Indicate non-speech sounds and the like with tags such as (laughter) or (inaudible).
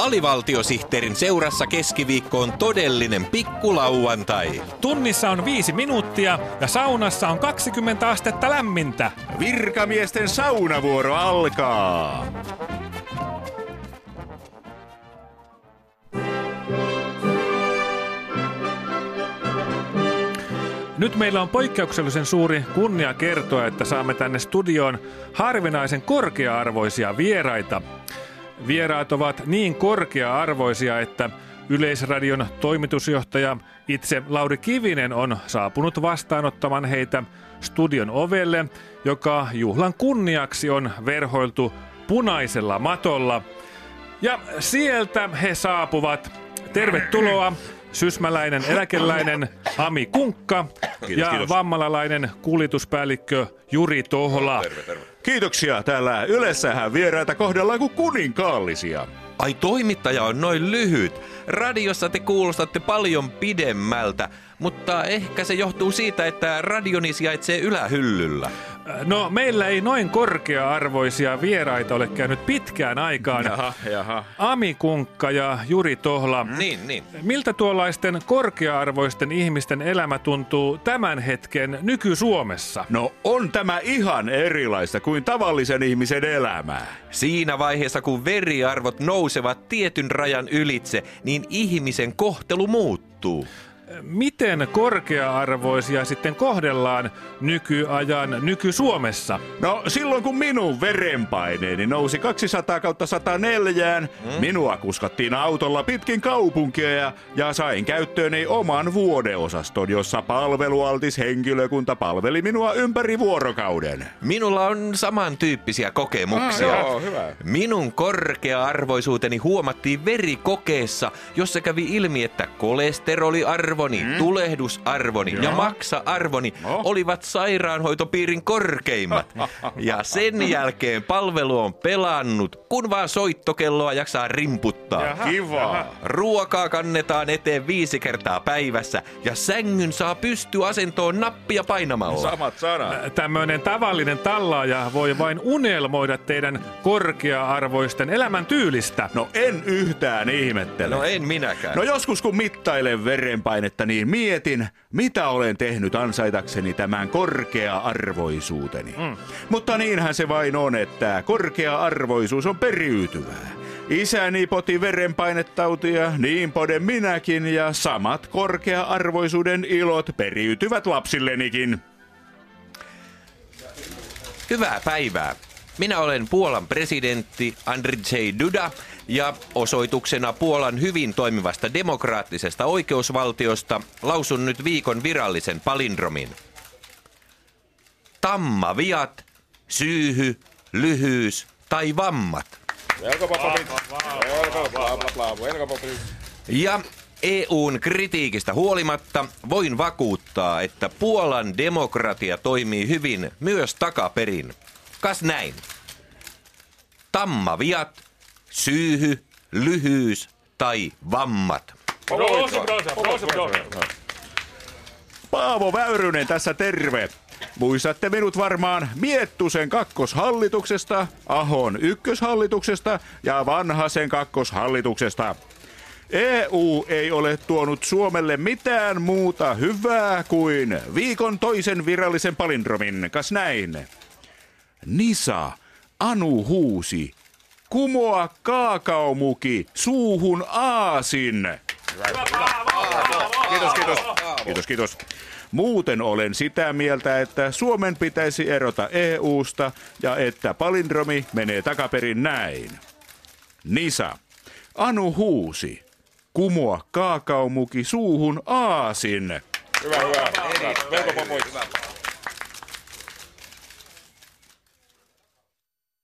Alivaltiosihteerin seurassa keskiviikko on todellinen pikkulauantai. Tunnissa on viisi minuuttia ja saunassa on 20 astetta lämmintä. Virkamiesten saunavuoro alkaa. Nyt meillä on poikkeuksellisen suuri kunnia kertoa, että saamme tänne studioon harvinaisen korkea-arvoisia vieraita. Vieraat ovat niin korkea-arvoisia, että Yleisradion toimitusjohtaja itse Lauri Kivinen on saapunut vastaanottamaan heitä studion ovelle, joka juhlan kunniaksi on verhoiltu punaisella matolla. Ja sieltä he saapuvat. Tervetuloa sysmäläinen eläkeläinen Ami Kunkka Kiitos, ja kiitos. vammalalainen kuljetuspäällikkö Juri Tohola. Kiitoksia. Täällä Ylessähän vieraita kohdellaan kuin kuninkaallisia. Ai toimittaja on noin lyhyt. Radiossa te kuulostatte paljon pidemmältä, mutta ehkä se johtuu siitä, että radioni sijaitsee ylähyllyllä. No, meillä ei noin korkea-arvoisia vieraita ole käynyt pitkään aikaan. Jaha, jaha. Ami Kunkka ja Juri Tohla. Niin, niin. Miltä tuollaisten korkea-arvoisten ihmisten elämä tuntuu tämän hetken nyky-Suomessa? No on tämä ihan erilaista kuin tavallisen ihmisen elämää. Siinä vaiheessa, kun veriarvot nousevat tietyn rajan ylitse, niin ihmisen kohtelu muuttuu. Miten korkea-arvoisia sitten kohdellaan nykyajan nyky-Suomessa? No silloin kun minun verenpaineeni nousi 200 kautta 104, hmm? minua kuskattiin autolla pitkin kaupunkia ja, ja sain käyttööni oman vuodeosaston, jossa palvelualtis henkilökunta palveli minua ympäri vuorokauden. Minulla on samantyyppisiä kokemuksia. Ah, joo, hyvä. Minun korkea-arvoisuuteni huomattiin verikokeessa, jossa kävi ilmi, että kolesteroliarvoni, mm. tulehdusarvoni ja Joo. maksa-arvoni No. olivat sairaanhoitopiirin korkeimmat. (laughs) ja sen jälkeen palvelu on pelannut, kun vaan soittokelloa jaksaa rimputtaa. Kiva. Ruokaa kannetaan eteen viisi kertaa päivässä ja sängyn saa pystyasentoon nappia painamalla. Samat sanat. Tämmöinen tavallinen tallaaja voi vain unelmoida teidän korkea-arvoisten elämäntyylistä. No en yhtään ihmettele. No en minäkään. No joskus kun mittailen verenpainetta, niin mietin, mitä olen tehnyt ansaitakseni tämän korkea-arvoisuuteni. Mm. Mutta niinhän se vain on, että korkea-arvoisuus on periytyvää. Isäni poti verenpainetautia, niin poden minäkin, ja samat korkea-arvoisuuden ilot periytyvät lapsillenikin. Hyvää päivää. Minä olen Puolan presidentti Andrzej Duda ja osoituksena Puolan hyvin toimivasta demokraattisesta oikeusvaltiosta lausun nyt viikon virallisen palindromin. Tamma viat, syyhy, lyhyys tai vammat. Ja EUn kritiikistä huolimatta voin vakuuttaa, että Puolan demokratia toimii hyvin myös takaperin. Kas näin. Tamma viat, syyhy, lyhyys tai vammat. Paavo Väyrynen tässä terve. Muistatte minut varmaan Miettusen kakkoshallituksesta, Ahon ykköshallituksesta ja Vanhasen kakkoshallituksesta. EU ei ole tuonut Suomelle mitään muuta hyvää kuin viikon toisen virallisen palindromin. Kas näin. Nisa, Anu huusi. Kumoa kaakaomuki, suuhun aasin. Kiitos, kiitos. Kiitos, kiitos. Muuten olen sitä mieltä, että Suomen pitäisi erota EUsta ja että palindromi menee takaperin näin. Nisa. Anu huusi. Kumoa kaakaomuki suuhun aasin. Hyvä, hyvä. Melko pois.